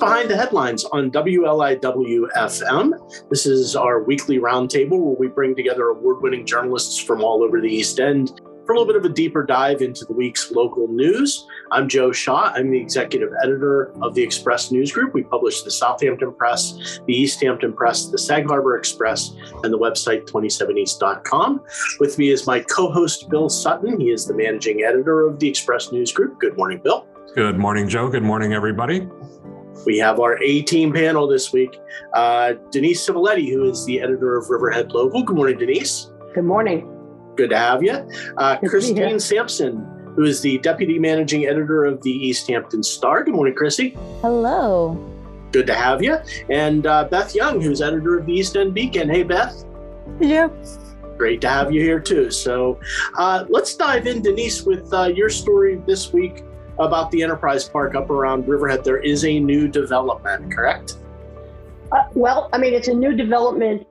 Behind the Headlines on WLIW FM. This is our weekly roundtable where we bring together award winning journalists from all over the East End for a little bit of a deeper dive into the week's local news. I'm Joe Shaw. I'm the executive editor of the Express News Group. We publish the Southampton Press, the East Hampton Press, the Sag Harbor Express, and the website 27east.com. With me is my co host, Bill Sutton. He is the managing editor of the Express News Group. Good morning, Bill. Good morning, Joe. Good morning, everybody. We have our A team panel this week. Uh, Denise Civiletti, who is the editor of Riverhead Local. Good morning, Denise. Good morning. Good to have you. Uh, Christine Sampson, who is the deputy managing editor of the East Hampton Star. Good morning, Chrissy. Hello. Good to have you. And uh, Beth Young, who's editor of the East End Beacon. Hey, Beth. Yeah. Great to have you here, too. So uh, let's dive in, Denise, with uh, your story this week about the Enterprise Park up around Riverhead. There is a new development, correct? Uh, well, I mean, it's a new development,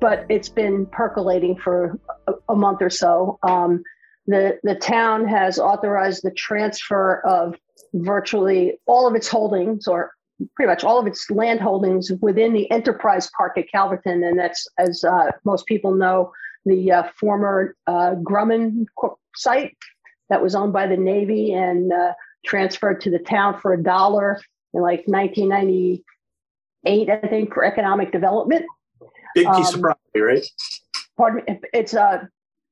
but it's been percolating for a, a month or so. Um, the the town has authorized the transfer of virtually all of its holdings, or pretty much all of its land holdings within the Enterprise Park at Calverton, and that's as uh, most people know, the uh, former uh, Grumman site that was owned by the Navy and uh, transferred to the town for a dollar in like 1998, I think, for economic development. Big piece um, of property, right? Pardon me. It's uh,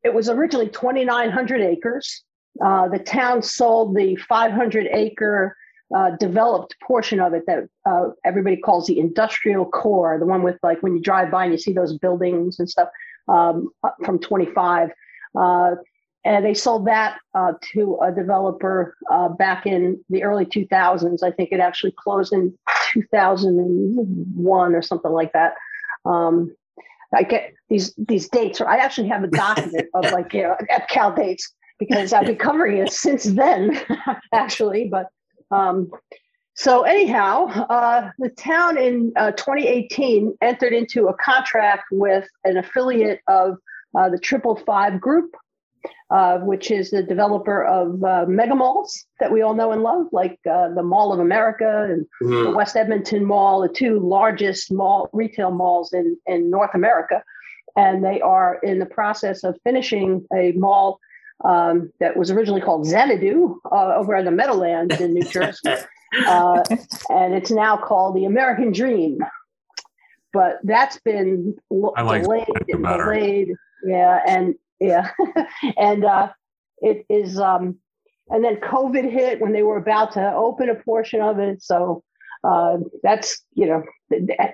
it was originally 2,900 acres. Uh, the town sold the 500 acre uh, developed portion of it that uh, everybody calls the industrial core, the one with like when you drive by and you see those buildings and stuff um, from 25. Uh, and they sold that uh, to a developer uh, back in the early 2000s. I think it actually closed in 2001 or something like that. Um, I get these these dates, or I actually have a document of like you know Cal dates because I've been covering it since then, actually. But um, so anyhow, uh, the town in uh, 2018 entered into a contract with an affiliate of uh, the Triple Five Group, uh, which is the developer of uh, mega malls that we all know and love, like uh, the Mall of America and mm-hmm. the West Edmonton Mall, the two largest mall retail malls in, in North America. And they are in the process of finishing a mall um, that was originally called Xanadu uh, over in the Meadowlands in New Jersey. Uh, and it's now called the American Dream. But that's been like delayed and delayed. Yeah, and yeah. And uh, it is um, and then covid hit when they were about to open a portion of it. So uh, that's you know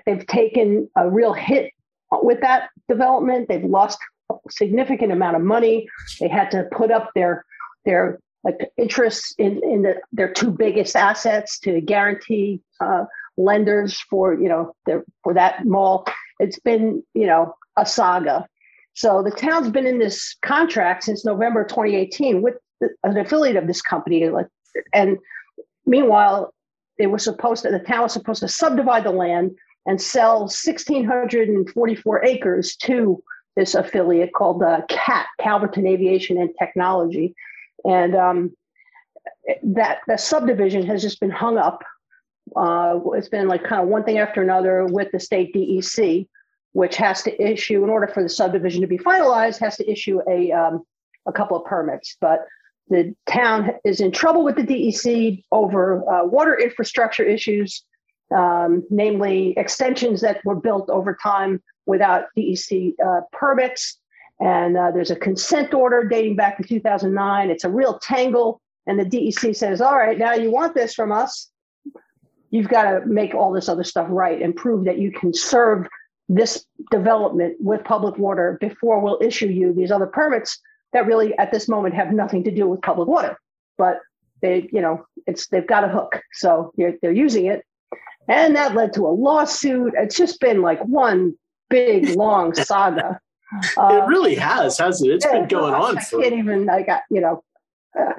they've taken a real hit with that development. They've lost a significant amount of money. They had to put up their their like interests in in the, their two biggest assets to guarantee uh, lenders for you know their, for that mall. It's been you know a saga so the town's been in this contract since November 2018 with an affiliate of this company. And meanwhile, they were supposed to, the town was supposed to subdivide the land and sell 1,644 acres to this affiliate called uh, CAT, Calverton Aviation and Technology. And um, that the subdivision has just been hung up. Uh, it's been like kind of one thing after another with the state DEC which has to issue, in order for the subdivision to be finalized, has to issue a, um, a couple of permits. But the town is in trouble with the DEC over uh, water infrastructure issues, um, namely extensions that were built over time without DEC uh, permits. And uh, there's a consent order dating back to 2009. It's a real tangle. And the DEC says, all right, now you want this from us. You've got to make all this other stuff right and prove that you can serve this development with public water before we'll issue you these other permits that really at this moment have nothing to do with public water. But they you know it's they've got a hook so they're, they're using it. And that led to a lawsuit. It's just been like one big long saga. Uh, it really has hasn't it? It's been going on i for... can't even i got you know uh,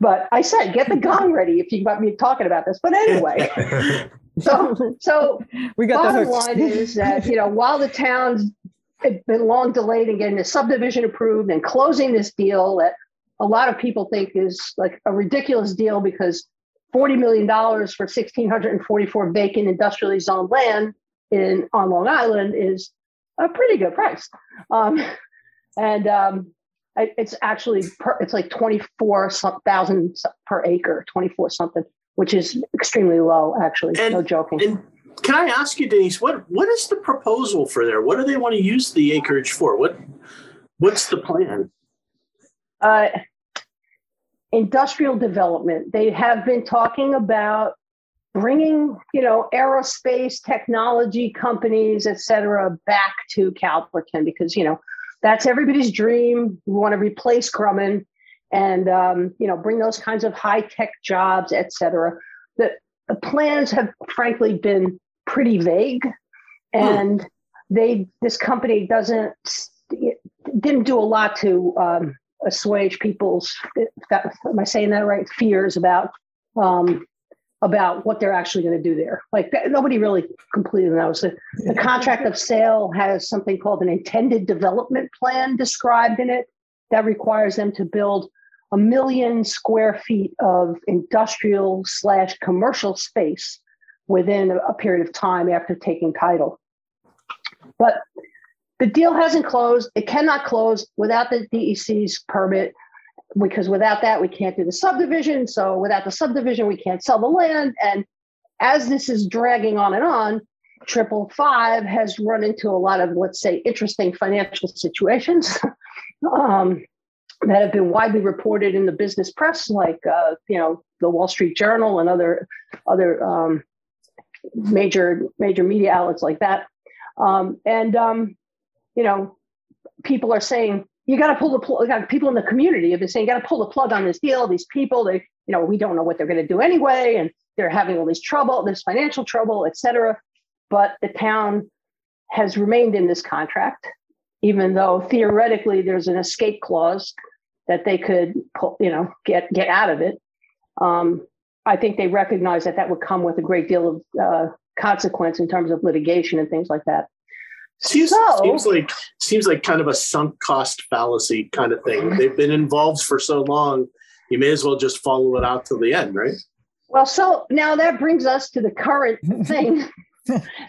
but i said get the gong ready if you got me talking about this. But anyway so, so we got bottom the line is that you know while the town's been long delayed in getting the subdivision approved and closing this deal that a lot of people think is like a ridiculous deal because $40 million for 1,644 vacant industrially zoned land in on Long Island is a pretty good price. Um, and um, it's actually per, it's like 24,000 per acre, 24 something, which is extremely low, actually. And, no joking. And can I ask you, Denise, what what is the proposal for there? What do they want to use the acreage for? What what's the plan? Uh, industrial development. They have been talking about bringing, you know, aerospace technology companies, et cetera, back to Calverton because, you know, that's everybody's dream. We want to replace Grumman and, um, you know, bring those kinds of high tech jobs, et cetera. The, the plans have frankly been pretty vague and hmm. they, this company doesn't, didn't do a lot to um, assuage people's that, am I saying that right fears about um, about what they're actually going to do there. Like nobody really completely knows. The, the contract of sale has something called an intended development plan described in it that requires them to build a million square feet of industrial slash commercial space within a period of time after taking title. But the deal hasn't closed. It cannot close without the DEC's permit because without that, we can't do the subdivision. So without the subdivision, we can't sell the land. And as this is dragging on and on, Triple Five has run into a lot of, let's say, interesting financial situations um, that have been widely reported in the business press, like uh, you know the Wall Street Journal and other other um, major major media outlets like that. Um, and um, you know, people are saying you got to pull the plug. People in the community have been saying, got to pull the plug on this deal. These people, they, you know, we don't know what they're going to do anyway, and they're having all this trouble, this financial trouble, et cetera. But the town has remained in this contract, even though theoretically there's an escape clause that they could, pull, you know, get get out of it. Um, I think they recognize that that would come with a great deal of uh, consequence in terms of litigation and things like that. Seems, so, seems like seems like kind of a sunk cost fallacy kind of thing. They've been involved for so long, you may as well just follow it out to the end, right? Well, so now that brings us to the current thing,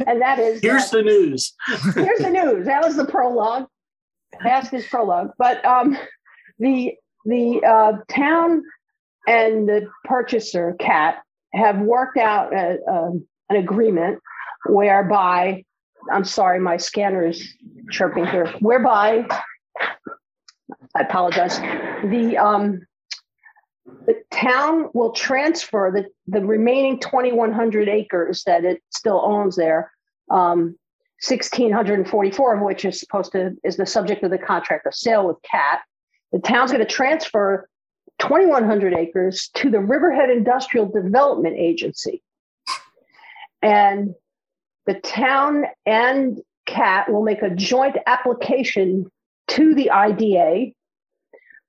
and that is here's that, the news. here's the news. That was the prologue. Past is prologue, but um, the the uh, town and the purchaser, Cat, have worked out a, a, an agreement whereby I'm sorry, my scanner is chirping here. Whereby, I apologize. The um, the town will transfer the the remaining 2,100 acres that it still owns there. Um, 1,644 of which is supposed to is the subject of the contract of sale with CAT. The town's going to transfer 2,100 acres to the Riverhead Industrial Development Agency. And the town and CAT will make a joint application to the IDA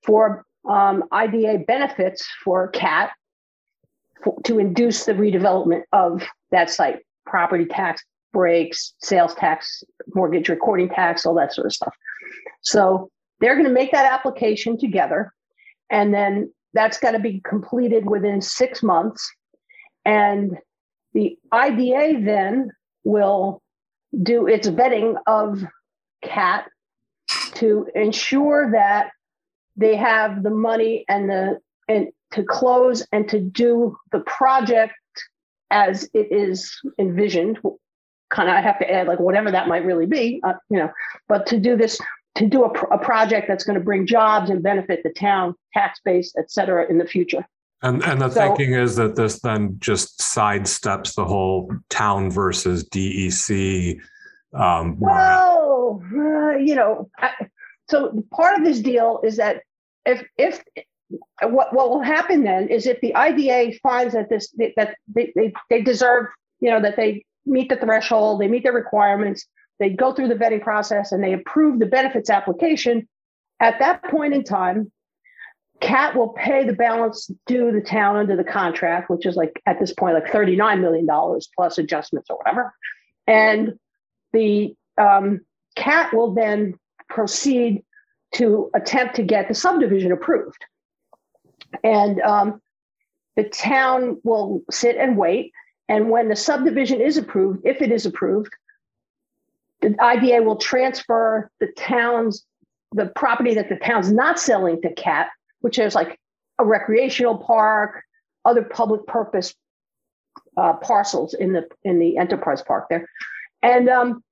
for um, IDA benefits for CAT for, to induce the redevelopment of that site, property tax breaks, sales tax, mortgage recording tax, all that sort of stuff. So they're going to make that application together, and then that's got to be completed within six months. And the IDA then will do its vetting of CAT to ensure that they have the money and the and to close and to do the project as it is envisioned kind of i have to add like whatever that might really be uh, you know but to do this to do a, a project that's going to bring jobs and benefit the town tax base et cetera in the future and and the so, thinking is that this then just sidesteps the whole town versus DEC. Um, well, uh, you know, I, so part of this deal is that if if what what will happen then is if the IDA finds that this that they, they, they deserve, you know, that they meet the threshold, they meet their requirements, they go through the vetting process and they approve the benefits application. At that point in time, CAT will pay the balance due the town under the contract, which is like at this point like $39 million plus adjustments or whatever. And the um, CAT will then proceed to attempt to get the subdivision approved. And um, the town will sit and wait. And when the subdivision is approved, if it is approved, the IDA will transfer the town's the property that the town's not selling to CAT, which is like a recreational park, other public purpose uh, parcels in the in the enterprise park there, and um,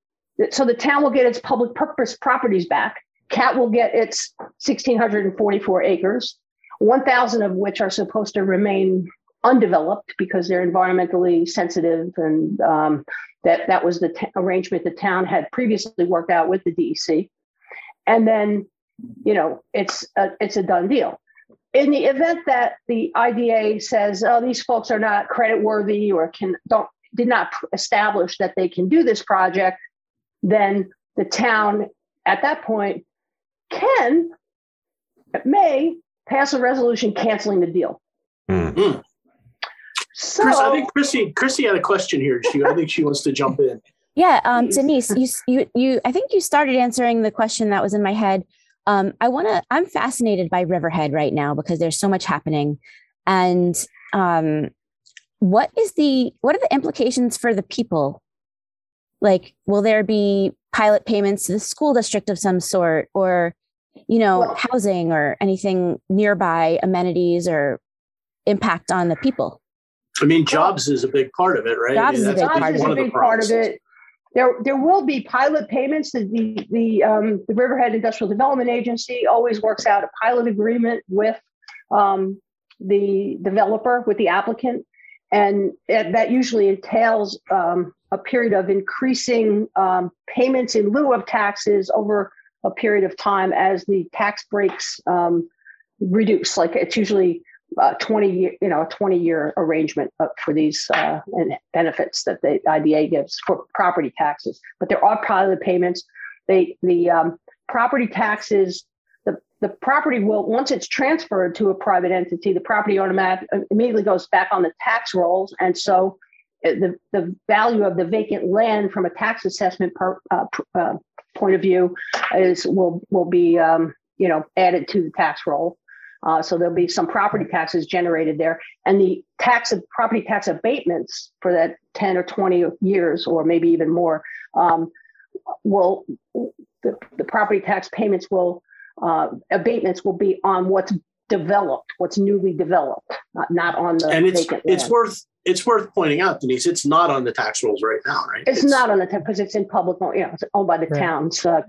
so the town will get its public purpose properties back. CAT will get its 1,644 acres, 1,000 of which are supposed to remain undeveloped because they're environmentally sensitive, and um, that that was the t- arrangement the town had previously worked out with the DEC. And then, you know, it's a, it's a done deal. In the event that the IDA says, "Oh, these folks are not credit worthy or can don't did not establish that they can do this project," then the town at that point can may pass a resolution canceling the deal. Mm. So, Chris, I think Chrissy Chrissy had a question here. She I think she wants to jump in. Yeah, um, Denise, you you you I think you started answering the question that was in my head. Um, I want to. I'm fascinated by Riverhead right now because there's so much happening, and um, what is the what are the implications for the people like will there be pilot payments to the school district of some sort or you know well, housing or anything nearby amenities or impact on the people i mean jobs is a big part of it right jobs mean, is a big, part, is a big part of it there, there will be pilot payments. The, the, the, um, the Riverhead Industrial Development Agency always works out a pilot agreement with um, the developer, with the applicant. And it, that usually entails um, a period of increasing um, payments in lieu of taxes over a period of time as the tax breaks um, reduce. Like it's usually uh, 20 year, you know, a 20 year arrangement for these uh, benefits that the IDA gives for property taxes. But there are pilot payments. They the um, property taxes. The, the property will once it's transferred to a private entity, the property automatic immediately goes back on the tax rolls, and so uh, the, the value of the vacant land from a tax assessment per, uh, uh, point of view is will will be um, you know added to the tax roll. Uh, so there'll be some property taxes generated there, and the tax of property tax abatements for that 10 or 20 years, or maybe even more, um, will the, the property tax payments will uh, abatements will be on what's developed, what's newly developed, not, not on the and it's it's land. worth it's worth pointing out, Denise, it's not on the tax rolls right now, right? It's, it's not on the tax because it's in public, you know, it's owned by the right. towns. Uh,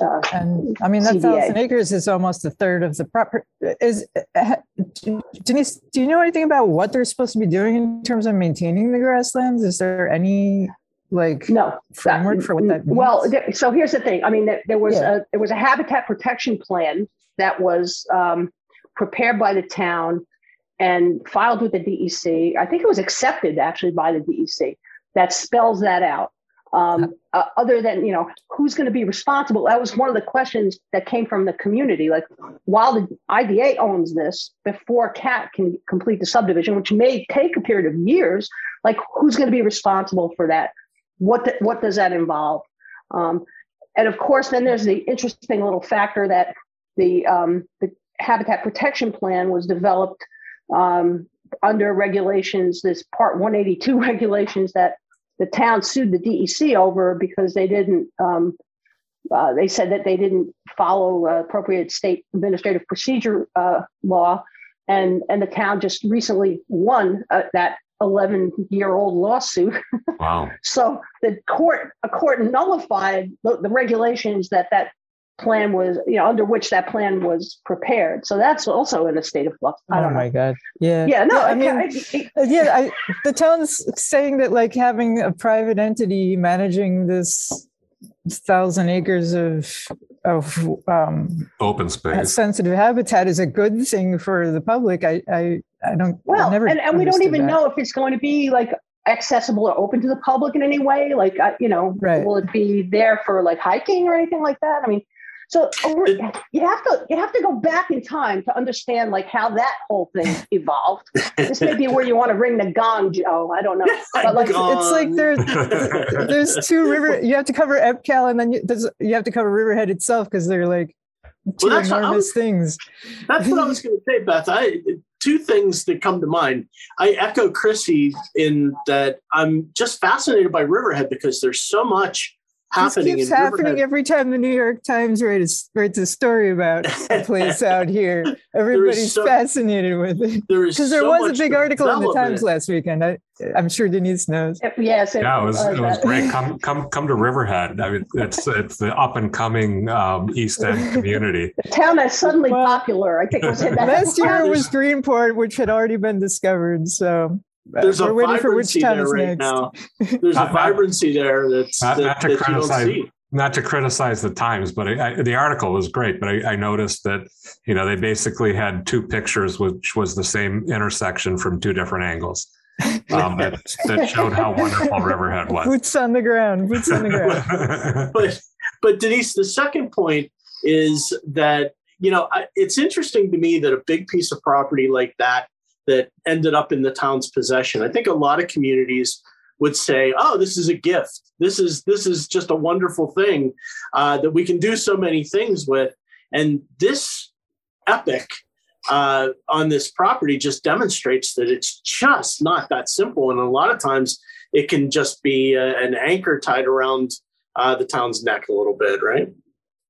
uh, and I mean, that CBA. thousand acres is almost a third of the property. Is uh, Denise? Do you know anything about what they're supposed to be doing in terms of maintaining the grasslands? Is there any like no framework for what that means? Well, so here's the thing. I mean, there, there was yeah. a there was a habitat protection plan that was um, prepared by the town and filed with the DEC. I think it was accepted actually by the DEC that spells that out. Um, uh, other than you know who's going to be responsible, that was one of the questions that came from the community. Like, while the IDA owns this, before CAT can complete the subdivision, which may take a period of years, like who's going to be responsible for that? What the, what does that involve? Um, and of course, then there's the interesting little factor that the um, the Habitat Protection Plan was developed um, under regulations, this Part 182 regulations that the town sued the DEC over because they didn't. Um, uh, they said that they didn't follow uh, appropriate state administrative procedure uh, law, and and the town just recently won uh, that 11 year old lawsuit. Wow! so the court a court nullified the, the regulations that that plan was, you know, under which that plan was prepared. So that's also in a state of flux. I oh my know. God. Yeah. Yeah. No, yeah, I mean, I, I, yeah, I, the town's saying that like having a private entity managing this thousand acres of of um, open space sensitive habitat is a good thing for the public i i, I don't well never and, and we don't even that. know if it's going to be like accessible or open to the public in any way like you know right. will it be there for like hiking or anything like that i mean so oh, you have to you have to go back in time to understand like how that whole thing evolved. this may be where you want to ring the gong, Joe. I don't know, but like gong. it's like there's there's two river. You have to cover EPCAL and then you, you have to cover Riverhead itself because they're like two well, enormous was, things. That's what I was going to say, Beth. I two things that come to mind. I echo Chrissy in that I'm just fascinated by Riverhead because there's so much happening. This keeps happening Riverhead. every time the New York Times writes writes a story about a place out here. Everybody's so, fascinated with it because there, there was a big article in the Times last weekend. I, am sure Denise knows. Yes, it, yeah, it was it was great. Come come come to Riverhead. I mean, it's it's the up and coming um, East End community. the town that's suddenly well, popular. I think was last year it was Greenport, which had already been discovered. So there's We're a waiting for which time there right next. now. There's a vibrancy there that's not, that, not to that criticize. Not to criticize the Times, but I, I, the article was great. But I, I noticed that you know they basically had two pictures, which was the same intersection from two different angles. Um, that, that showed how wonderful Riverhead was. Boots on the ground. Boots on the ground. but but Denise, the second point is that you know it's interesting to me that a big piece of property like that that ended up in the town's possession. I think a lot of communities would say, "Oh, this is a gift. This is this is just a wonderful thing uh, that we can do so many things with." And this epic uh, on this property just demonstrates that it's just not that simple. And a lot of times, it can just be a, an anchor tied around uh, the town's neck a little bit, right?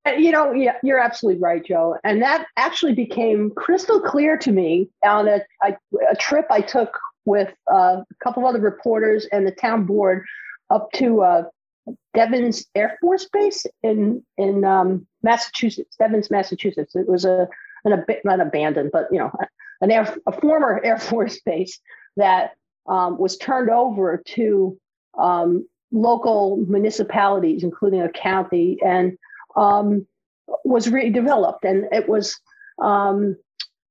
You know, yeah, you're absolutely right, Joe. And that actually became crystal clear to me on a, a, a trip I took with uh, a couple of other reporters and the town board up to uh, Devens Air Force Base in in um, Massachusetts, Devens, Massachusetts. It was a an a bit not abandoned, but you know, an air a former Air Force base that um, was turned over to um, local municipalities, including a county, and um, was redeveloped, and it was um,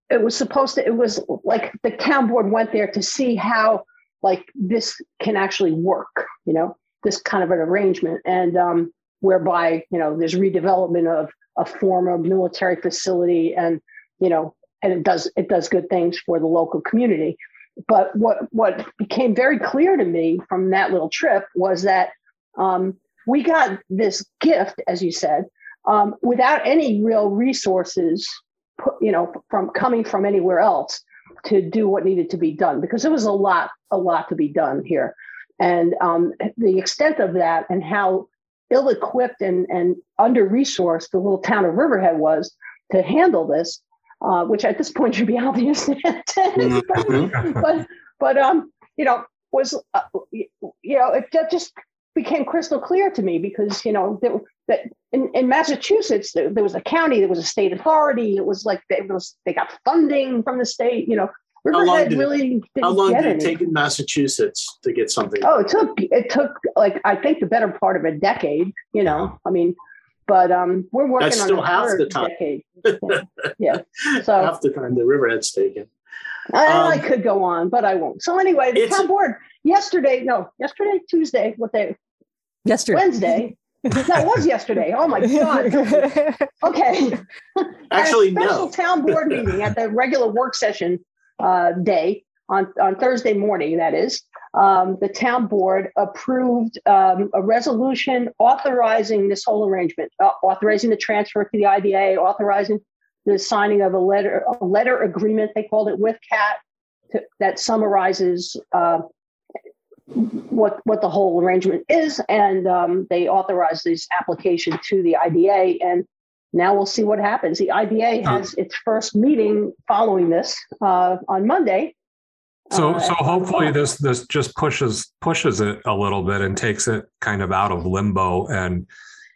it was supposed to. It was like the town board went there to see how like this can actually work. You know, this kind of an arrangement, and um, whereby you know there's redevelopment of a former military facility, and you know, and it does it does good things for the local community. But what what became very clear to me from that little trip was that um, we got this gift, as you said, um, without any real resources, you know, from coming from anywhere else to do what needed to be done because there was a lot, a lot to be done here, and um, the extent of that and how ill-equipped and and under-resourced the little town of Riverhead was to handle this, uh, which at this point should be obvious. Mm-hmm. but but um, you know, was uh, you know, it just became crystal clear to me because you know that, that in, in Massachusetts there, there, was a county, there was a state authority. It was like they was they got funding from the state. You know, Riverhead how long did really it, how long did it take in Massachusetts to get something? Oh, it took it took like I think the better part of a decade. You know, I mean, but um, we're working That's on still half the time. Decade. Yeah. yeah. So half the time the Riverhead's taken. I, um, I could go on, but I won't. So anyway, the town board yesterday, no, yesterday, Tuesday, what day? Yesterday. Wednesday. that was yesterday. Oh my God. Okay. Actually, special no. town board meeting at the regular work session uh, day on, on Thursday morning, that is. Um, the town board approved um, a resolution authorizing this whole arrangement, uh, authorizing the transfer to the IDA, authorizing the signing of a letter, a letter agreement, they called it with CAT, to, that summarizes uh, what what the whole arrangement is, and um, they authorized this application to the IDA, and now we'll see what happens. The IDA has its first meeting following this uh, on Monday. So, uh, so hopefully this this just pushes pushes it a little bit and takes it kind of out of limbo and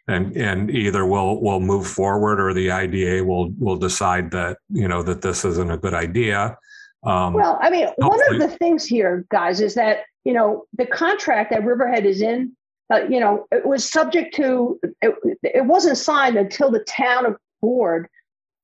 and and either we'll we'll move forward or the IDA will will decide that you know that this isn't a good idea. Um, well, I mean, one of the things here, guys, is that you know, the contract that Riverhead is in, uh, you know, it was subject to, it, it wasn't signed until the town board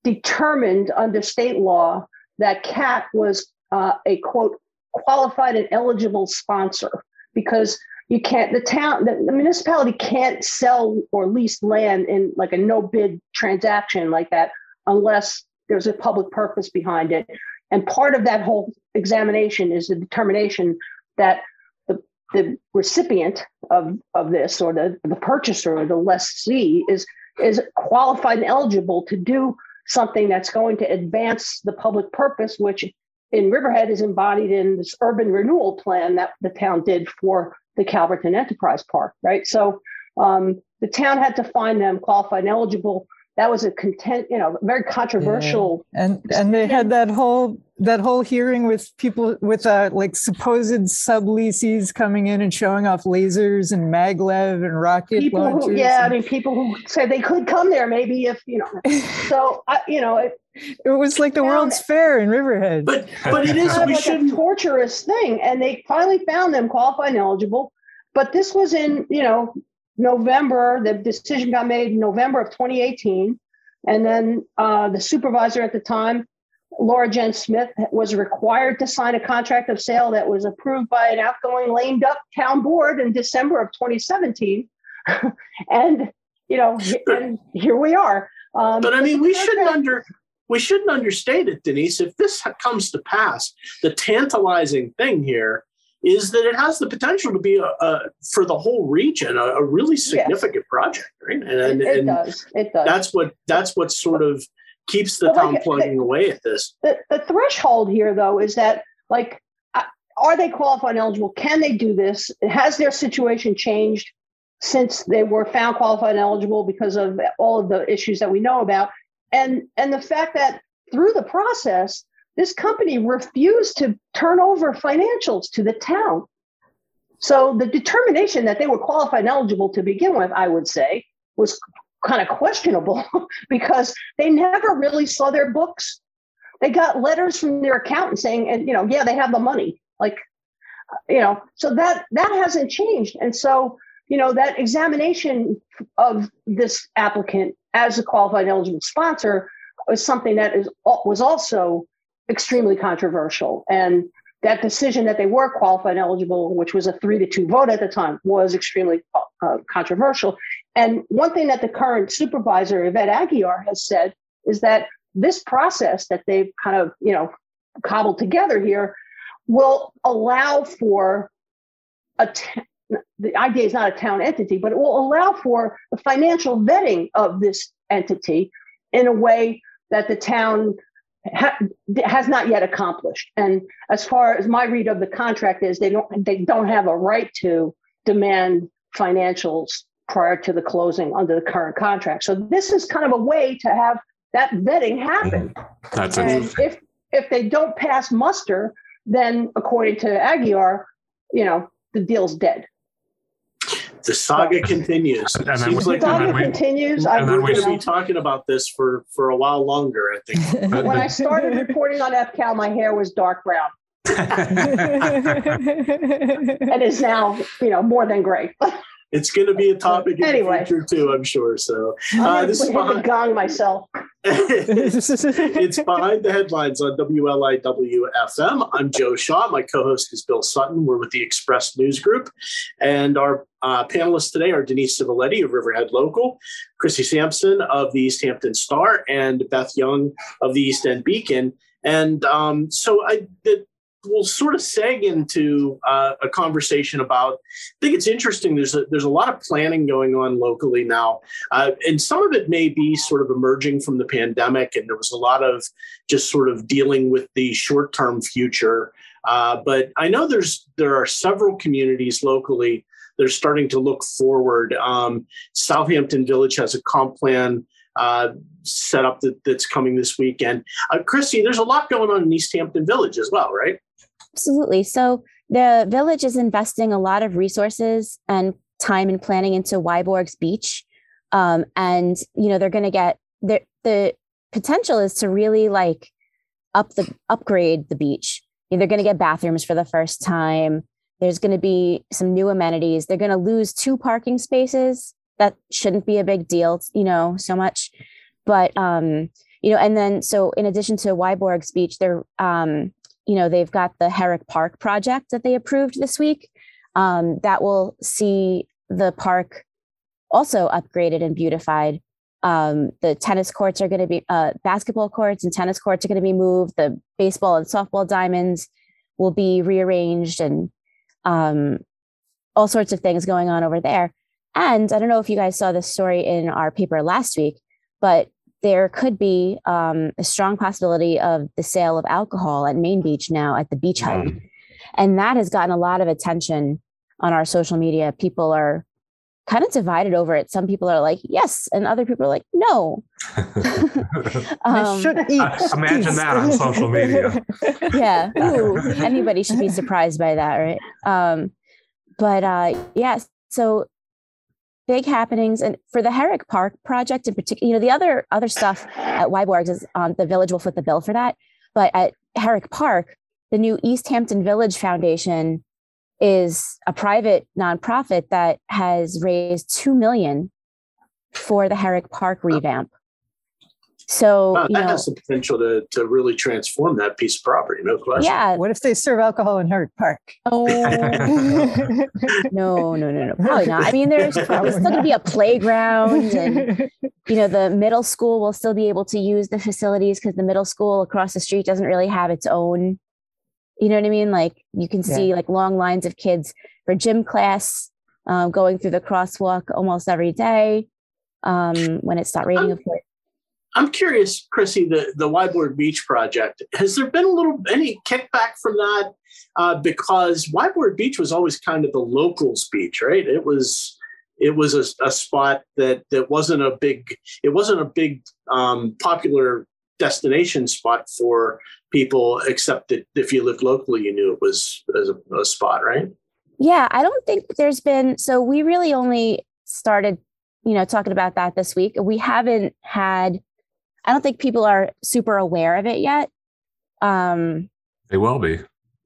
determined under state law that CAT was uh, a quote, qualified and eligible sponsor because you can't, the town, the, the municipality can't sell or lease land in like a no bid transaction like that unless there's a public purpose behind it. And part of that whole examination is the determination that the, the recipient of, of this or the, the purchaser or the lessee is, is qualified and eligible to do something that's going to advance the public purpose, which in Riverhead is embodied in this urban renewal plan that the town did for the Calverton Enterprise Park, right? So um, the town had to find them qualified and eligible that was a content, you know, very controversial. Yeah. And and they had that whole that whole hearing with people with uh, like supposed subleases coming in and showing off lasers and maglev and rocket people launchers. Who, yeah, I mean, people who said they could come there, maybe if you know. So I, you know, it, it was like the World's Fair in Riverhead. But but it is kind of like a torturous thing, and they finally found them qualified and eligible. But this was in you know November, the decision got made in November of 2018. And then uh, the supervisor at the time, Laura Jens-Smith, was required to sign a contract of sale that was approved by an outgoing lame duck town board in December of 2017. and, you know, and here we are. Um, but I mean, we shouldn't under we shouldn't understate it, Denise. If this comes to pass, the tantalizing thing here is that it has the potential to be a, a for the whole region a, a really significant yes. project, right? And, and, it, it does. It does. That's what that's what sort of keeps the well, town like, plugging the, away at this. The, the threshold here, though, is that like, uh, are they qualified and eligible? Can they do this? Has their situation changed since they were found qualified and eligible because of all of the issues that we know about? And and the fact that through the process this company refused to turn over financials to the town. So the determination that they were qualified and eligible to begin with, I would say, was kind of questionable because they never really saw their books. They got letters from their accountant saying, and you know, yeah, they have the money. Like, uh, you know, so that that hasn't changed. And so, you know, that examination of this applicant as a qualified eligible sponsor was something that is was also extremely controversial. And that decision that they were qualified and eligible, which was a three to two vote at the time, was extremely uh, controversial. And one thing that the current supervisor, Yvette Aguiar, has said is that this process that they've kind of, you know, cobbled together here will allow for a t- the IDA is not a town entity, but it will allow for the financial vetting of this entity in a way that the town ha- has not yet accomplished. And as far as my read of the contract is, they don't they don't have a right to demand financials prior to the closing under the current contract. So this is kind of a way to have that vetting happen. Mm-hmm. That's and if if they don't pass muster, then according to Aguiar, you know, the deal's dead the saga continues. And Seems like saga we, continues. And then we're going to be talking about this for for a while longer. I think. when I started reporting on EPCAL, my hair was dark brown. and is now, you know, more than gray it's going to be a topic in anyway. the future too, I'm sure. So uh, this is behind, gong myself. it's behind the headlines on WLIW FM. I'm Joe Shaw. My co-host is Bill Sutton. We're with the Express News Group, and our uh, panelists today are Denise Civiletti of Riverhead Local, Chrissy Sampson of the East Hampton Star, and Beth Young of the East End Beacon. And um, so I, the, we'll sort of seg into uh, a conversation about. I think it's interesting. There's a, there's a lot of planning going on locally now, uh, and some of it may be sort of emerging from the pandemic, and there was a lot of just sort of dealing with the short term future. Uh, but I know there's there are several communities locally that are starting to look forward. Um, Southampton Village has a comp plan. Uh, setup that, that's coming this weekend. Uh, Christy, there's a lot going on in East Hampton Village as well, right? Absolutely. So the village is investing a lot of resources and time and planning into Wiborg's beach. Um, and, you know, they're going to get the, the potential is to really like up the upgrade the beach. They're going to get bathrooms for the first time. There's going to be some new amenities. They're going to lose two parking spaces. That shouldn't be a big deal, you know, so much. But um, you know, and then so in addition to Wiborg's beach, they're um, you know, they've got the Herrick Park project that they approved this week. Um, that will see the park also upgraded and beautified. Um, the tennis courts are going to be uh, basketball courts and tennis courts are going to be moved. The baseball and softball diamonds will be rearranged and um, all sorts of things going on over there. And I don't know if you guys saw this story in our paper last week, but there could be um, a strong possibility of the sale of alcohol at Main Beach now at the beach hut. Mm. And that has gotten a lot of attention on our social media. People are kind of divided over it. Some people are like, yes, and other people are like, no. um, should eat. imagine that on social media. yeah. Ooh, anybody should be surprised by that, right? Um, but uh, yes, yeah, so big happenings and for the Herrick Park project in particular, you know, the other other stuff at Wiborgs is um, the village will foot the bill for that. But at Herrick Park, the new East Hampton Village Foundation is a private nonprofit that has raised two million for the Herrick Park revamp. So that know, has the potential to to really transform that piece of property, no question. Yeah. What if they serve alcohol in Herrick Park? Oh no, no, no, no, probably not. I mean, there's probably still gonna be a playground, and you know, the middle school will still be able to use the facilities because the middle school across the street doesn't really have its own. You know what I mean? Like you can see yeah. like long lines of kids for gym class um, going through the crosswalk almost every day um, when it's not raining, of course. I'm curious, Chrissy, the the Wiborg Beach project. Has there been a little any kickback from that? Uh, because Wiborg Beach was always kind of the locals' beach, right? It was it was a, a spot that that wasn't a big it wasn't a big um, popular destination spot for people, except that if you lived locally, you knew it was as a, a spot, right? Yeah, I don't think there's been. So we really only started, you know, talking about that this week. We haven't had I don't think people are super aware of it yet. Um, they will be.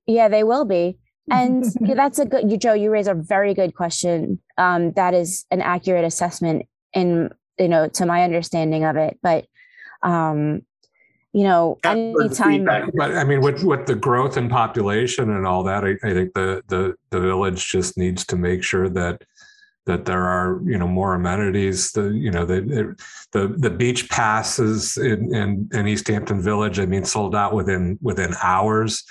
Yeah, they will be. And that's a good, you, Joe, you raise a very good question. Um, that is an accurate assessment in, you know, to my understanding of it. But, um, you know, anytime. But I mean, with with the growth in population and all that, I, I think the the the village just needs to make sure that that there are you know more amenities the you know the the the beach passes in, in, in east hampton village i mean sold out within within hours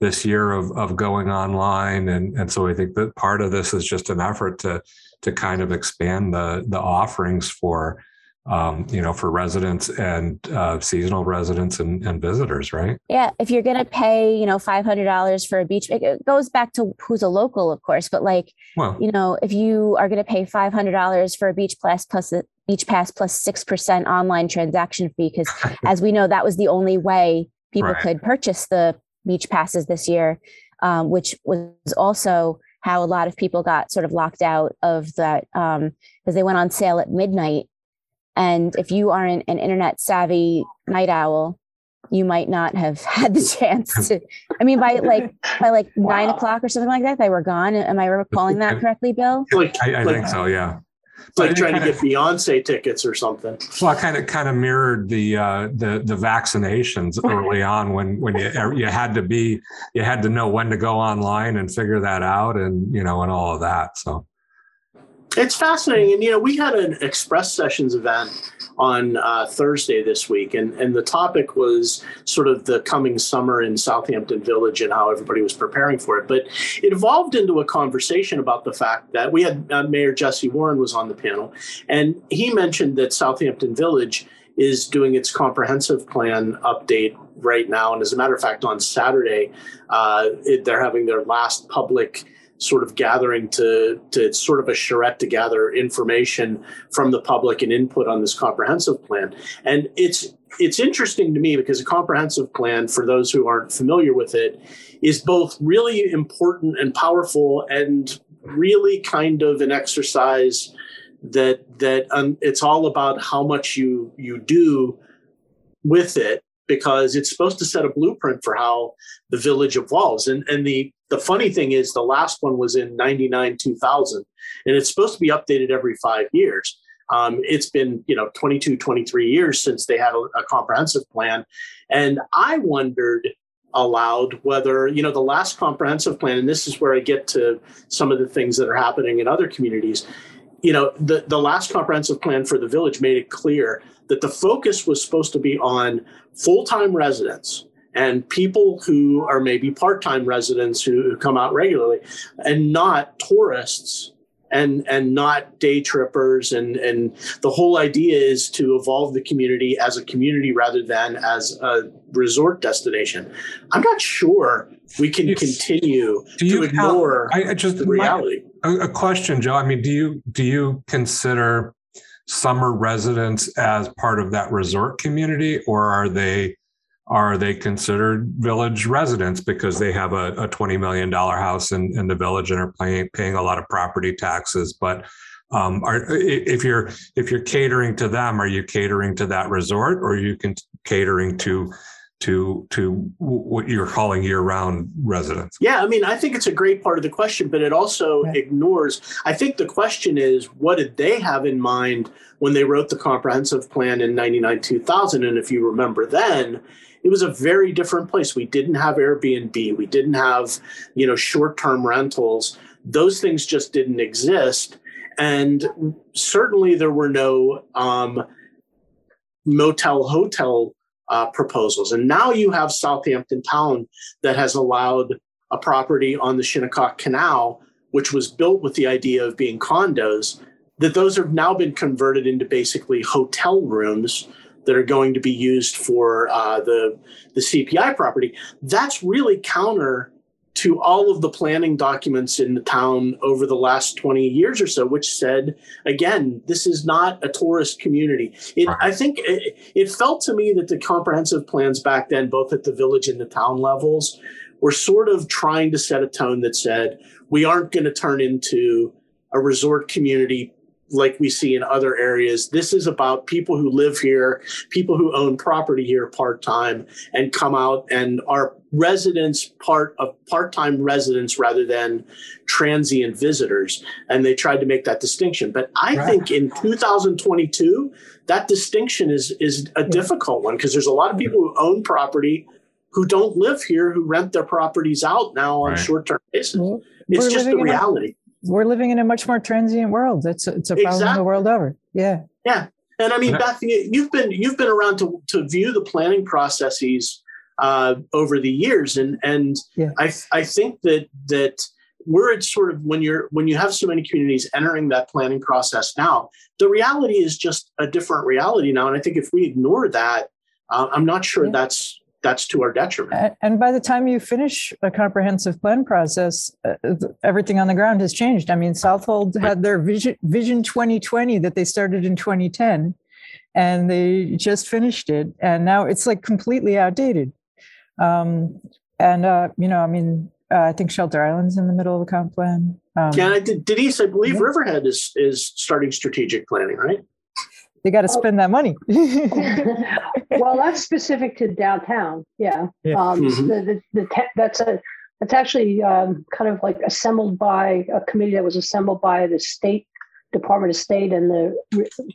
this year of of going online. And and so i think that part of this is just an effort to to kind of expand the the offerings for um, you know, for residents and uh, seasonal residents and, and visitors, right? Yeah. If you're going to pay, you know, $500 for a beach, it goes back to who's a local, of course, but like, well, you know, if you are going to pay $500 for a beach pass plus a beach pass plus 6% online transaction fee, because as we know, that was the only way people right. could purchase the beach passes this year, um, which was also how a lot of people got sort of locked out of that because um, they went on sale at midnight and if you aren't an internet savvy night owl, you might not have had the chance to. I mean, by like by like wow. nine o'clock or something like that, they were gone. Am I recalling that correctly, Bill? Like, I, I like, think so. Yeah. It's like trying to get Beyonce tickets or something. Well, I kind of kind of mirrored the uh, the the vaccinations early on when when you you had to be you had to know when to go online and figure that out and you know and all of that. So it's fascinating. And, you know, we had an Express Sessions event on uh, Thursday this week, and, and the topic was sort of the coming summer in Southampton Village and how everybody was preparing for it. But it evolved into a conversation about the fact that we had uh, Mayor Jesse Warren was on the panel, and he mentioned that Southampton Village is doing its comprehensive plan update right now. And as a matter of fact, on Saturday, uh, it, they're having their last public sort of gathering to to sort of a charrette to gather information from the public and input on this comprehensive plan. And it's it's interesting to me because a comprehensive plan, for those who aren't familiar with it, is both really important and powerful and really kind of an exercise that that um, it's all about how much you you do with it because it's supposed to set a blueprint for how the village evolves. And and the the funny thing is the last one was in 99 2000 and it's supposed to be updated every five years. Um, it's been you know 22 23 years since they had a, a comprehensive plan. And i wondered aloud whether you know the last comprehensive plan and this is where i get to some of the things that are happening in other communities you know the, the last comprehensive plan for the village made it clear that the focus was supposed to be on full-time residents and people who are maybe part-time residents who, come out regularly and not tourists and and not day trippers. And and the whole idea is to evolve the community as a community rather than as a resort destination. I'm not sure we can continue to ignore I, I just reality my, a, a question joe. I mean do you do you consider summer residents as part of that resort community or are they are they considered village residents because they have a, a $20 million house in, in the village and are paying, paying a lot of property taxes? But um, are, if you're if you're catering to them are you catering to that resort or are you can catering to to to what you're calling year-round residents yeah i mean i think it's a great part of the question but it also yeah. ignores i think the question is what did they have in mind when they wrote the comprehensive plan in 99 2000 and if you remember then it was a very different place. We didn't have Airbnb. We didn't have, you know, short-term rentals. Those things just didn't exist. And certainly there were no um, motel hotel uh, proposals. And now you have Southampton Town that has allowed a property on the Shinnecock Canal, which was built with the idea of being condos, that those have now been converted into basically hotel rooms that are going to be used for uh, the the CPI property. That's really counter to all of the planning documents in the town over the last 20 years or so, which said, again, this is not a tourist community. It, right. I think it, it, felt to me that the comprehensive plans back then, both at the village and the town levels, were sort of trying to set a tone that said, we aren't going to turn into a resort community like we see in other areas. This is about people who live here, people who own property here part time and come out and are residents, part of part time residents rather than transient visitors. And they tried to make that distinction. But I right. think in 2022, that distinction is, is a difficult one because there's a lot of people who own property who don't live here who rent their properties out now on right. short term basis. Well, it's just the reality we're living in a much more transient world. It's it's a problem exactly. the world over. Yeah. Yeah. And I mean, Beth, you've been you've been around to to view the planning processes uh, over the years, and and yeah. I I think that that we're at sort of when you're when you have so many communities entering that planning process now, the reality is just a different reality now, and I think if we ignore that, uh, I'm not sure yeah. that's that's to our detriment. And by the time you finish a comprehensive plan process, uh, everything on the ground has changed. I mean, Southold had their vision, vision 2020 that they started in 2010, and they just finished it, and now it's like completely outdated. Um, and uh, you know, I mean, uh, I think Shelter Island's in the middle of a comp plan. Um, yeah, Denise, I believe yeah. Riverhead is is starting strategic planning, right? They got to oh. spend that money. well, that's specific to downtown. Yeah. yeah. Um, mm-hmm. the, the, the te- that's a, that's actually um, kind of like assembled by a committee that was assembled by the state Department of State and the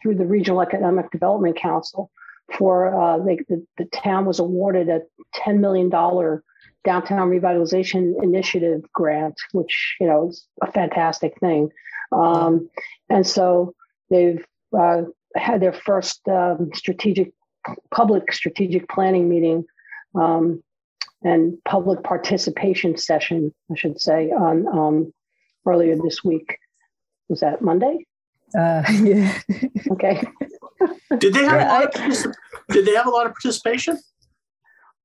through the Regional Economic Development Council. For uh, they, the, the town was awarded a ten million dollar downtown revitalization initiative grant, which you know is a fantastic thing. Um, and so they've uh, had their first um, strategic public strategic planning meeting um, and public participation session, I should say, on um, earlier this week. Was that Monday? Uh, yeah. okay. did they have yeah, a lot I, of, Did they have a lot of participation?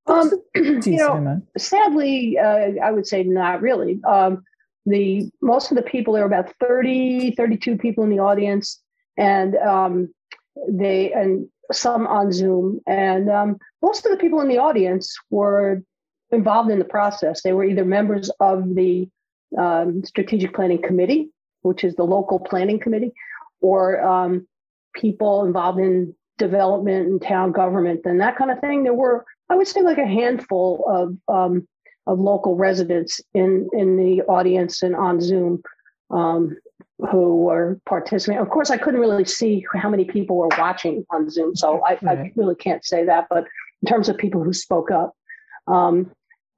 Um, you know, sadly, uh, I would say not really. Um, the most of the people there were about 30, 32 people in the audience, and um, they and some on Zoom, and um, most of the people in the audience were involved in the process. They were either members of the um, strategic planning committee, which is the local planning committee, or um, people involved in development and town government and that kind of thing. There were, I would say, like a handful of um, of local residents in in the audience and on Zoom. Um, who were participating. Of course, I couldn't really see how many people were watching on Zoom, so I, right. I really can't say that. But in terms of people who spoke up, um,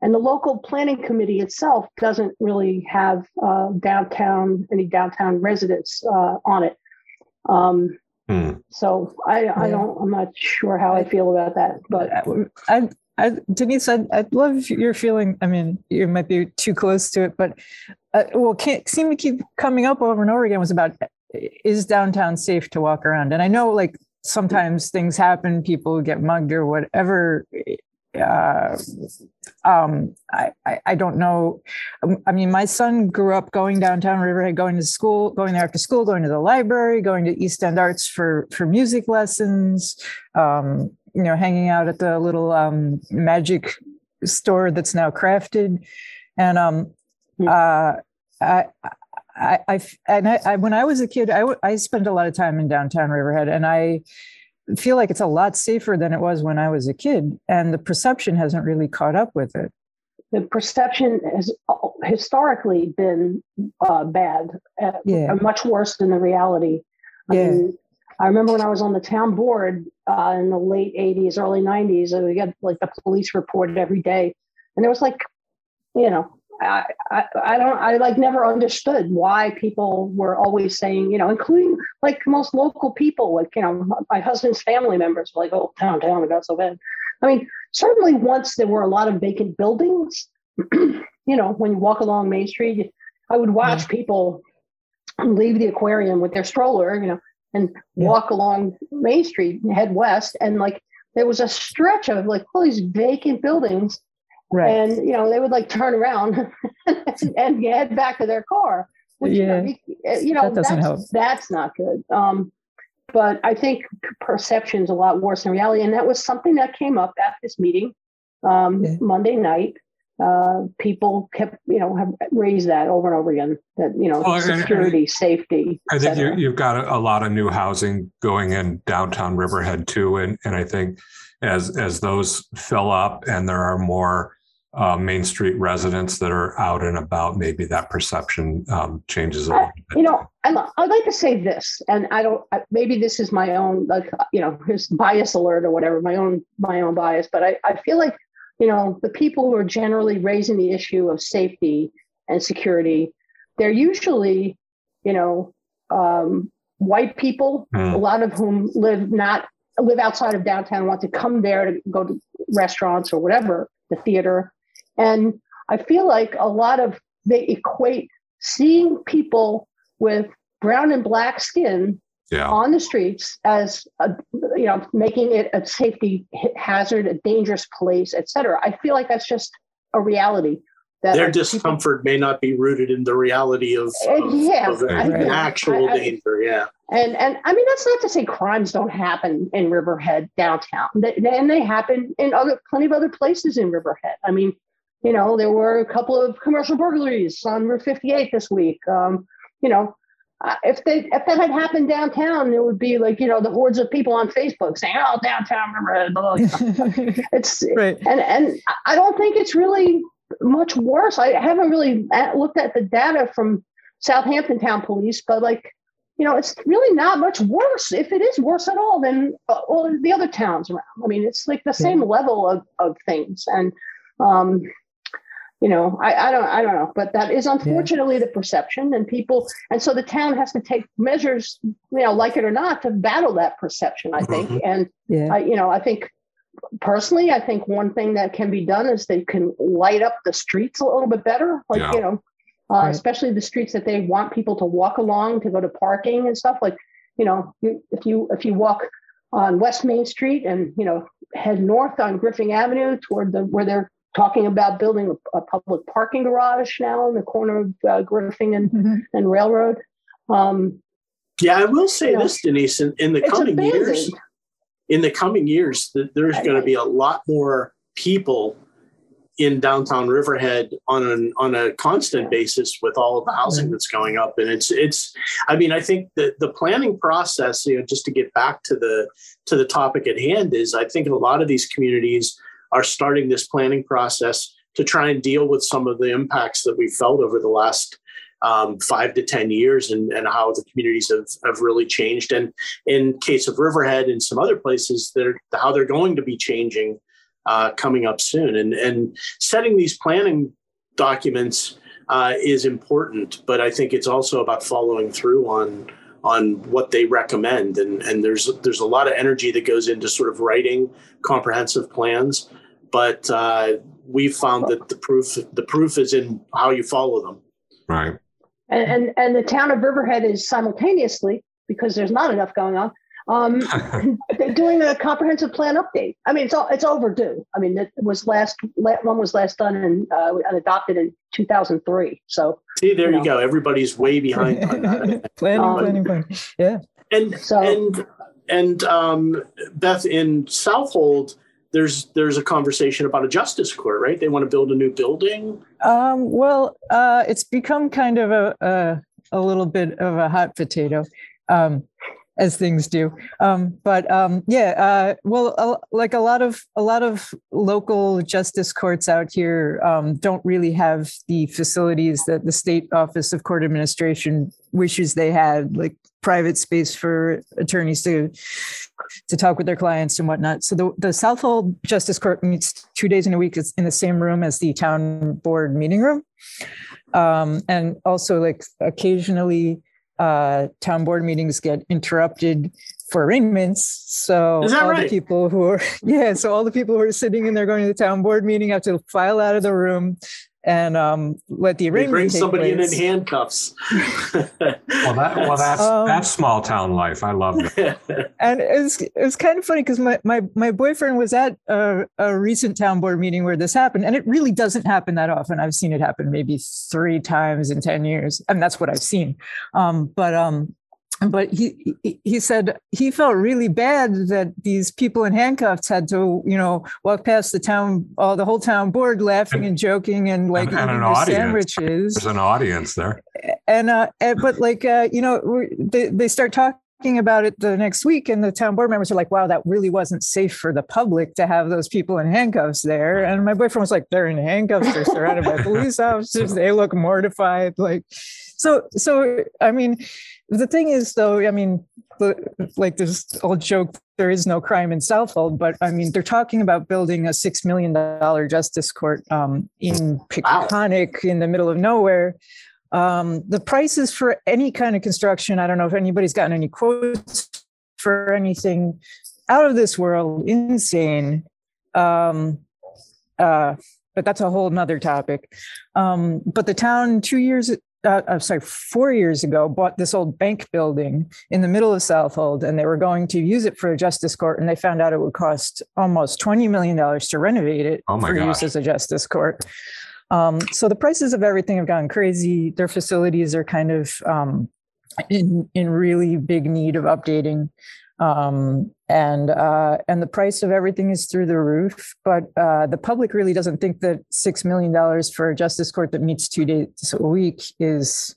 and the local planning committee itself doesn't really have uh, downtown any downtown residents uh, on it. Um, hmm. So I, I don't. I'm not sure how I feel about that, but I I, Denise, I'd, I'd love your feeling. I mean, you might be too close to it, but uh, well, can't seem to keep coming up over and over again was about is downtown safe to walk around? And I know like sometimes things happen, people get mugged or whatever. Uh, um, I, I, I don't know. Um, I mean, my son grew up going downtown Riverhead, going to school, going there after school, going to the library, going to East End Arts for for music lessons. Um, you know, hanging out at the little um, magic store that's now crafted, and um, hmm. uh, I, I, I, and I, I, when I was a kid, I, I spent a lot of time in downtown Riverhead, and I feel like it's a lot safer than it was when I was a kid, and the perception hasn't really caught up with it. The perception has historically been uh, bad, uh, yeah. much worse than the reality. I yeah. Mean, I remember when I was on the town board uh, in the late 80s, early 90s, and we got like the police report every day. And there was like, you know, I, I, I don't I like never understood why people were always saying, you know, including like most local people, like, you know, my husband's family members were like, oh, town, town, it got so bad. I mean, certainly once there were a lot of vacant buildings, you know, when you walk along Main Street, I would watch yeah. people leave the aquarium with their stroller, you know, and yeah. walk along Main Street and head west. And like there was a stretch of like all these vacant buildings. Right. And you know, they would like turn around and head back to their car. Which yeah. you know, that that's, help. that's not good. Um, but I think perception is a lot worse than reality. And that was something that came up at this meeting um, yeah. Monday night uh, people kept, you know, have raised that over and over again. That you know, well, security, and, safety. I think you, have got a, a, lot of new housing going in downtown Riverhead too, and and I think as as those fill up and there are more uh, Main Street residents that are out and about, maybe that perception um, changes a little bit. You know, i would like to say this, and I don't. Maybe this is my own, like you know, bias alert or whatever, my own my own bias. But I I feel like you know, the people who are generally raising the issue of safety and security, they're usually, you know, um, white people, mm. a lot of whom live not live outside of downtown, want to come there to go to restaurants or whatever, the theater. And I feel like a lot of they equate seeing people with brown and black skin yeah. on the streets as a, you know making it a safety hazard a dangerous place etc i feel like that's just a reality that their discomfort people, may not be rooted in the reality of, uh, of, yeah, of actual I, I, danger yeah. And and i mean that's not to say crimes don't happen in riverhead downtown. They, and they happen in other plenty of other places in riverhead. I mean you know there were a couple of commercial burglaries on route 58 this week. Um, you know uh, if they if that had happened downtown, it would be like you know the hordes of people on Facebook saying, "Oh, downtown, remember?" it's right. and and I don't think it's really much worse. I haven't really looked at the data from Southampton Town Police, but like you know, it's really not much worse if it is worse at all than uh, all the other towns around. I mean, it's like the same level of of things, and um, you know I, I don't i don't know but that is unfortunately yeah. the perception and people and so the town has to take measures you know like it or not to battle that perception i think mm-hmm. and yeah. I, you know i think personally i think one thing that can be done is they can light up the streets a little bit better like yeah. you know uh, right. especially the streets that they want people to walk along to go to parking and stuff like you know you, if you if you walk on west main street and you know head north on griffin avenue toward the where they're talking about building a, a, public parking garage now in the corner of uh, Griffin and, mm-hmm. and Railroad. Um, yeah, I will say this, know, Denise. In, in the coming abandoned. years, in the coming years, there's going to be a lot more people in downtown Riverhead on an on a constant basis with all of the housing mm-hmm. that's going up. And it's it's I mean, I think that the planning process, you know, just to get back to the to the topic at hand is I think in a lot of these communities are starting this planning process to try and deal with some of the impacts that we've felt over the last um, five to 10 years and, and how the communities have, have really changed. And in case of Riverhead and some other places, are, how they're going to be changing uh, coming up soon. And, and setting these planning documents uh, is important, but I think it's also about following through on on what they recommend. And, and there's there's a lot of energy that goes into sort of writing comprehensive plans but uh, we found that the proof the proof is in how you follow them. Right. And, and and the town of Riverhead is simultaneously because there's not enough going on. Um, they're doing a comprehensive plan update. I mean, it's all, it's overdue. I mean, it was last one was last done and uh, adopted in 2003. So see, there you, know. go. Everybody's way behind. planning, um, planning, planning. Yeah. And so, and and um, Beth in Southold, there's there's a conversation about a justice court, right? They want to build a new building. Um, well, uh, it's become kind of a, a, a little bit of a hot potato. Um, as things do. Um, but um, yeah, uh, well, uh, like a lot of a lot of local justice courts out here um, don't really have the facilities that the state office of court administration wishes they had, like private space for attorneys to to talk with their clients and whatnot. So the the Southold Justice Court meets two days in a week. It's in the same room as the town board meeting room, um, and also like occasionally uh, town board meetings get interrupted for arraignments. So all right? the people who are yeah, so all the people who are sitting in there going to the town board meeting have to file out of the room and um, let the arraignment. They bring somebody place. in in handcuffs. well, that, well, that's um, that's small town life. I love it. and it's it's kind of funny because my, my my boyfriend was at a, a recent town board meeting where this happened, and it really doesn't happen that often. I've seen it happen maybe three times in ten years, and that's what I've seen. Um, but um, but he he said he felt really bad that these people in handcuffs had to you know walk past the town all the whole town board laughing and, and joking and like and, and eating their sandwiches. There's an audience there. And uh and, but like uh you know they, they start talking about it the next week and the town board members are like wow that really wasn't safe for the public to have those people in handcuffs there. And my boyfriend was like they're in handcuffs. They're surrounded by police officers. They look mortified. Like so so i mean the thing is, though, I mean, like this old joke, there is no crime in Southold, but I mean, they're talking about building a $6 million justice court um, in Peconic wow. in the middle of nowhere. Um, the prices for any kind of construction, I don't know if anybody's gotten any quotes for anything out of this world, insane. Um, uh, but that's a whole nother topic. Um, but the town two years uh, I'm sorry, four years ago, bought this old bank building in the middle of Southold, and they were going to use it for a justice court, and they found out it would cost almost twenty million dollars to renovate it oh for gosh. use as a justice court. Um, so the prices of everything have gone crazy. Their facilities are kind of um, in in really big need of updating um, and uh, and the price of everything is through the roof. But uh, the public really doesn't think that six million dollars for a justice court that meets two days a week is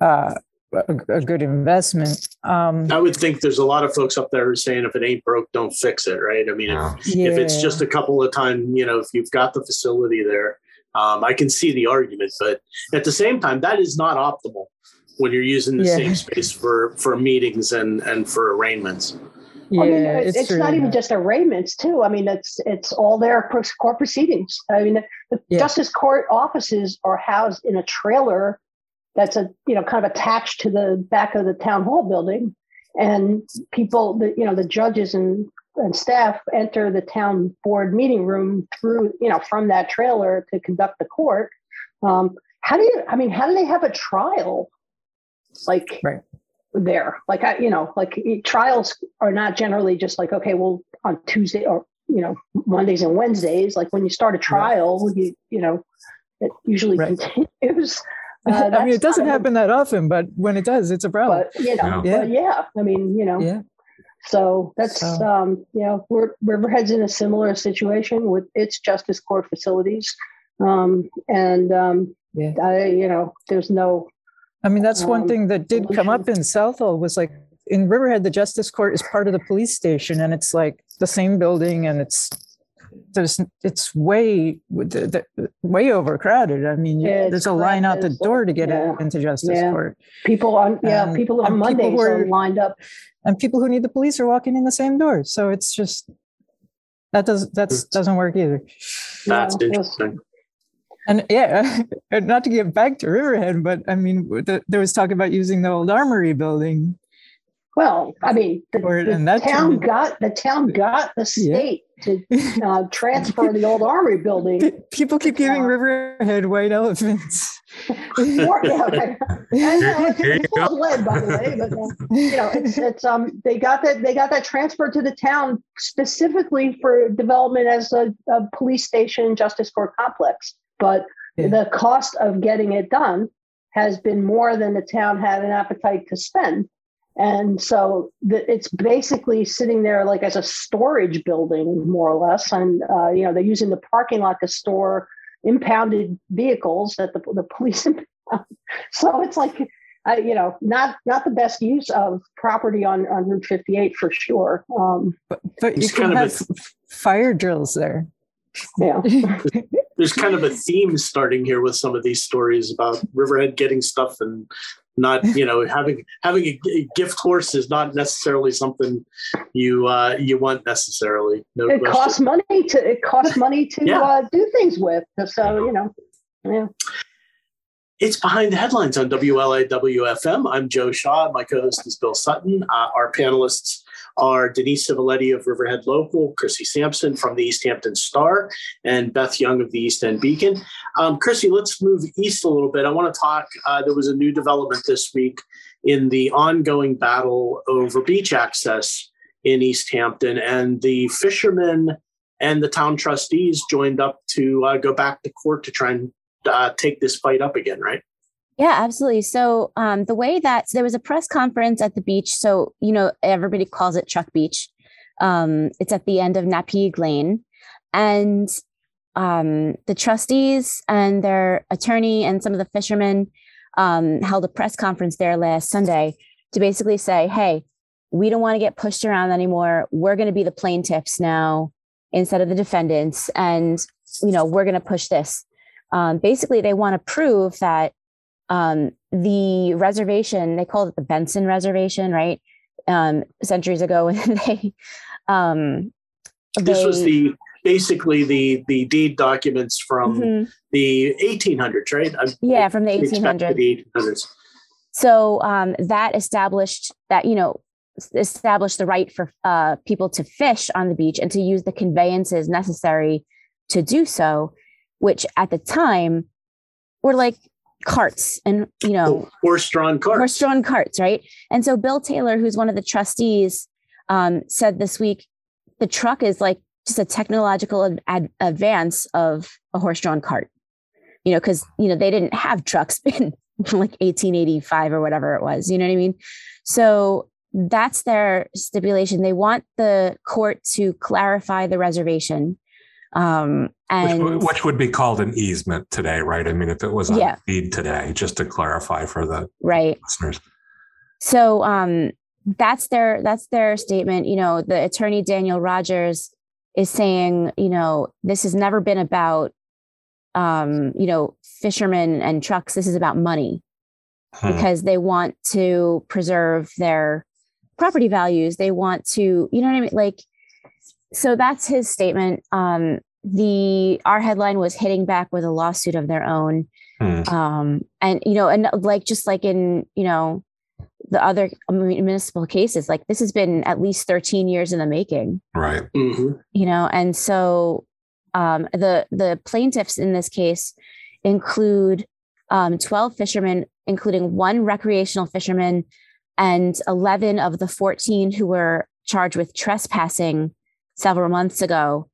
uh, a, a, good investment. Um, I would think there's a lot of folks up there who are saying if it ain't broke, don't fix it, right? I mean, if, yeah. if it's just a couple of times, you know, if you've got the facility there, um, I can see the argument, but at the same time, that is not optimal when you're using the yeah. same space for for meetings and and for arraignments. Yeah, I mean, it's, it's not even just arraignments too. I mean, it's it's all their court proceedings. I mean, the yeah. justice court offices are housed in a trailer that's a you know kind of attached to the back of the town hall building, and people, the you know, the judges and and staff enter the town board meeting room through you know from that trailer to conduct the court. Um, how do you? I mean, how do they have a trial like right. There like I, you know like trials are not generally just like okay well on tuesday or you know mondays and wednesdays like when you start a trial right. you you know it usually right. continues uh, I mean, it doesn't happen that often, but when it does, it's a problem. But, you know, yeah. But yeah. I mean, you know, yeah. So that's so. um, you know, we're, Riverhead's in a similar situation with its justice court facilities, um, and um, yeah. I, you know, there's no I mean, that's one um, thing that did come up in Southold was like in Riverhead, the Justice Court is part of the police station, and it's like the same building, and it's there's it's way the, the, way overcrowded. I mean, yeah, there's a line out the door to get yeah. into Justice yeah. Court. People on yeah, and, people on Mondays people are lined up, and people who need the police are walking in the same door. So it's just that does that's doesn't work either. That's interesting. And yeah, not to get back to Riverhead, but I mean, the, there was talk about using the old armory building Well, I mean, the, the town got the town got the state yeah. to uh, transfer the old Armory building. People keep giving uh, Riverhead white elephants. More, yeah, and uh, it's full lead, by the way. But uh, you know, it's it's um they got that they got that transferred to the town specifically for development as a, a police station, justice court complex. But yeah. the cost of getting it done has been more than the town had an appetite to spend. And so the, it's basically sitting there like as a storage building, more or less. And, uh, you know, they're using the parking lot to store impounded vehicles that the, the police impound. So it's like, uh, you know, not not the best use of property on, on Route 58 for sure. Um, but, but you can have a, fire drills there. Yeah. There's kind of a theme starting here with some of these stories about Riverhead getting stuff and not you know having having a, gift horse is not necessarily something you uh, you want necessarily. No it question. costs money to it costs money to yeah. uh, do things with. So you know, yeah. It's behind the headlines on WLIWFM. I'm Joe Shaw. My co-host is Bill Sutton. Uh, our panelists are Denise Civiletti of Riverhead Local, Chrissy Sampson from the East Hampton Star, and Beth Young of the East End Beacon. Um, Chrissy, let's move east a little bit. I want to talk. Uh, there was a new development this week in the ongoing battle over beach access in East Hampton, and the fishermen and the town trustees joined up to uh, go back to court to try and uh, take this fight up again, right? Yeah, absolutely. So um, the way that so there was a press conference at the beach. So you know everybody calls it Truck Beach. Um, it's at the end of Napeague Lane, and um, the trustees and their attorney and some of the fishermen um, held a press conference there last Sunday to basically say, "Hey, we don't want to get pushed around anymore. We're going to be the plaintiffs now instead of the defendants, and you know we're going to push this." Um, basically, they want to prove that um, the reservation they called it the benson reservation right um, centuries ago when they um this they, was the basically the the deed documents from mm-hmm. the 1800s right I'm, yeah from the 1800s. the 1800s so um, that established that you know established the right for uh, people to fish on the beach and to use the conveyances necessary to do so which at the time were like carts and you know horse-drawn carts. horse-drawn carts right? And so bill taylor who's one of the trustees um, said this week the truck is like just a technological ad- advance of a horse-drawn cart you know because you know they didn't have trucks in like 1885 or whatever it was you know what i mean? So that's their stipulation. They want the court to clarify the reservation um, and which, which, would be called an easement today, right? I mean, if it was on yeah. deed today, just to clarify for the right listeners. So um, that's their that's their statement. You know, the attorney Daniel Rogers is saying, you know, this has never been about, um, you know, fishermen and trucks. This is about money hmm. because they want to preserve their property values. They want to, you know what I mean, like so that's his statement. Um, the our headline was hitting back with a lawsuit of their own, hmm. um, and you know, and like just like in you know the other municipal cases, like this has been at least thirteen years in the making, right? Mm-hmm. You know, and so um, the the plaintiffs in this case include um, twelve fishermen, including one recreational fisherman and eleven of the fourteen who were charged with trespassing several months ago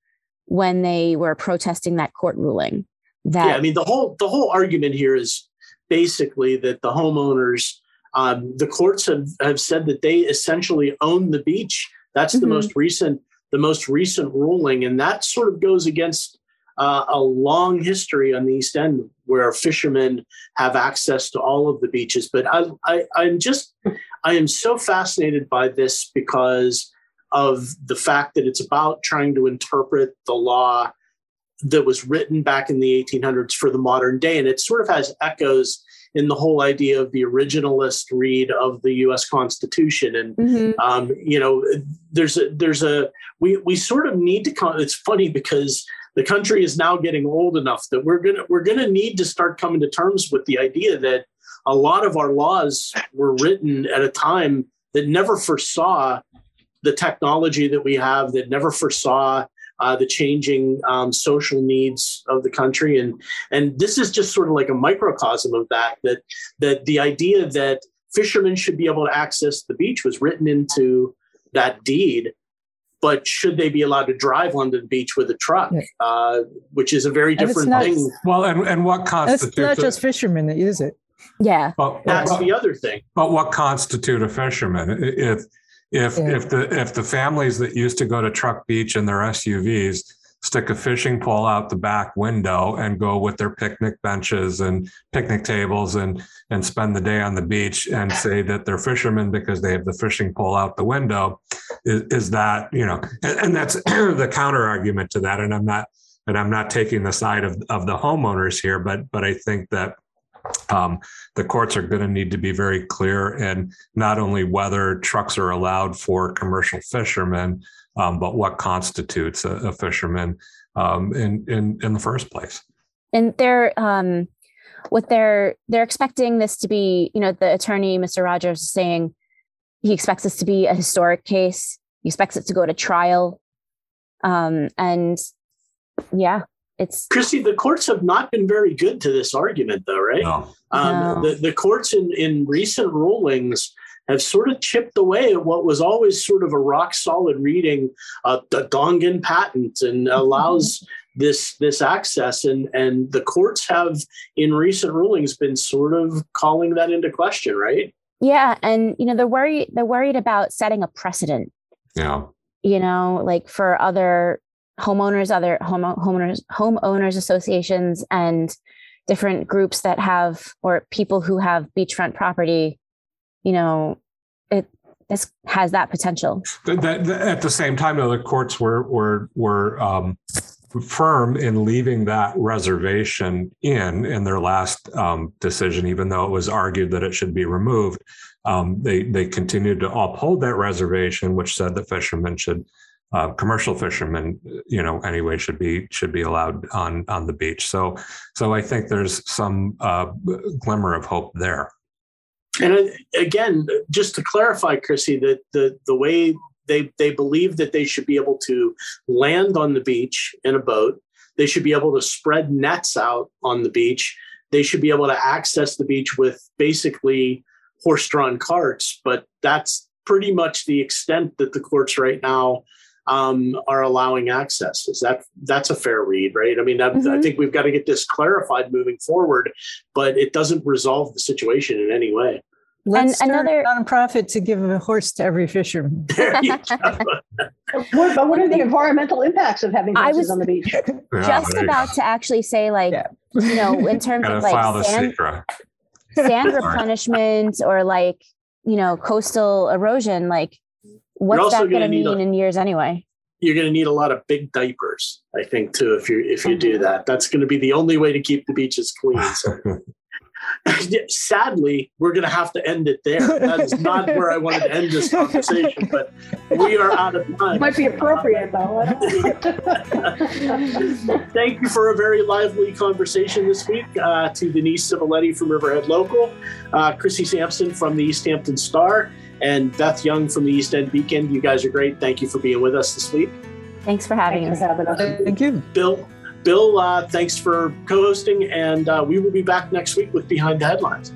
when they were protesting that court ruling. That yeah, I mean the whole the whole argument here is basically that the homeowners, um, the courts have, have said that they essentially own the beach. That's the mm-hmm. most recent the most recent ruling, and that sort of goes against uh, a long history on the East End where fishermen have access to all of the beaches. But I, I, I'm just I am so fascinated by this because of the fact that it's about trying to interpret the law that was written back in the 1800s for the modern day. And it sort of has echoes in the whole idea of the originalist read of the U.S. Constitution. And mm-hmm. um, you know, there's a there's a we we sort of need to. Come, it's funny because the country is now getting old enough that we're gonna we're gonna need to start coming to terms with the idea that a lot of our laws were written at a time that never foresaw the technology that we have, that never foresaw uh, the changing um, social needs of the country, and and this is just sort of like a microcosm of that. That that the idea that fishermen should be able to access the beach was written into that deed. But should they be allowed to drive on the beach with a truck, yeah. uh, which is a very different not, thing? Well, and, and what constitutes? It's not just fishermen is it. Yeah, but, that's but, the other thing. But what constitute a fisherman? If if yeah. if the if the families that used to go to Truck Beach in their SUVs stick a fishing pole out the back window and go with their picnic benches and picnic tables and and spend the day on the beach and say that they're fishermen because they have the fishing pole out the window is, is that you know and, and that's the counter argument to that and i'm not and i'm not taking the side of, of the homeowners here but but i think that um, the courts are going to need to be very clear and not only whether trucks are allowed for commercial fishermen, um, but what constitutes a, a fisherman um, in, in in the first place. And they're um, what they're they're expecting this to be. You know, the attorney, Mr. Rogers, is saying he expects this to be a historic case. He expects it to go to trial. Um, and yeah, it's Christy, the courts have not been very good to this argument, though, right? No. Um, no. The, the courts in, in recent rulings have sort of chipped away at what was always sort of a rock solid reading of the Dongan patent and allows mm-hmm. this this access and and the courts have in recent rulings been sort of calling that into question, right? Yeah, and you know they're worried they're worried about setting a precedent. Yeah. You know, like for other homeowners, other home, homeowners, homeowners associations, and different groups that have or people who have beachfront property. You know, it this has that potential. That, that, at the same time, though, the courts were were were um, firm in leaving that reservation in in their last um, decision, even though it was argued that it should be removed. Um, they they continued to uphold that reservation, which said that fishermen should uh, commercial fishermen, you know, anyway, should be should be allowed on on the beach. So, so I think there's some uh, glimmer of hope there. And again, just to clarify, Chrissy, that the the way they they believe that they should be able to land on the beach in a boat, they should be able to spread nets out on the beach, they should be able to access the beach with basically horse-drawn carts. But that's pretty much the extent that the courts right now um, are allowing access. Is that that's a fair read, right? I mean, mm-hmm. I think we've got to get this clarified moving forward, but it doesn't resolve the situation in any way. Let's and start another nonprofit to give a horse to every fisherman. what, but what are the environmental impacts of having horses was on the beach? Just about to actually say, like, yeah. you know, in terms of like sand, sand replenishment or like, you know, coastal erosion, like what's that going to mean a, in years anyway? You're going to need a lot of big diapers, I think, too. If you if you do mm-hmm. that, that's going to be the only way to keep the beaches clean. So. Sadly, we're going to have to end it there. That is not where I wanted to end this conversation, but we are out of time. Might be appropriate, though. Thank you for a very lively conversation this week uh, to Denise Civiletti from Riverhead Local, uh, Chrissy Sampson from the East Hampton Star, and Beth Young from the East End Beacon. You guys are great. Thank you for being with us this week. Thanks for having Thanks us. For having us. Thank you. Bill, Bill, uh, thanks for co hosting, and uh, we will be back next week with Behind the Headlines.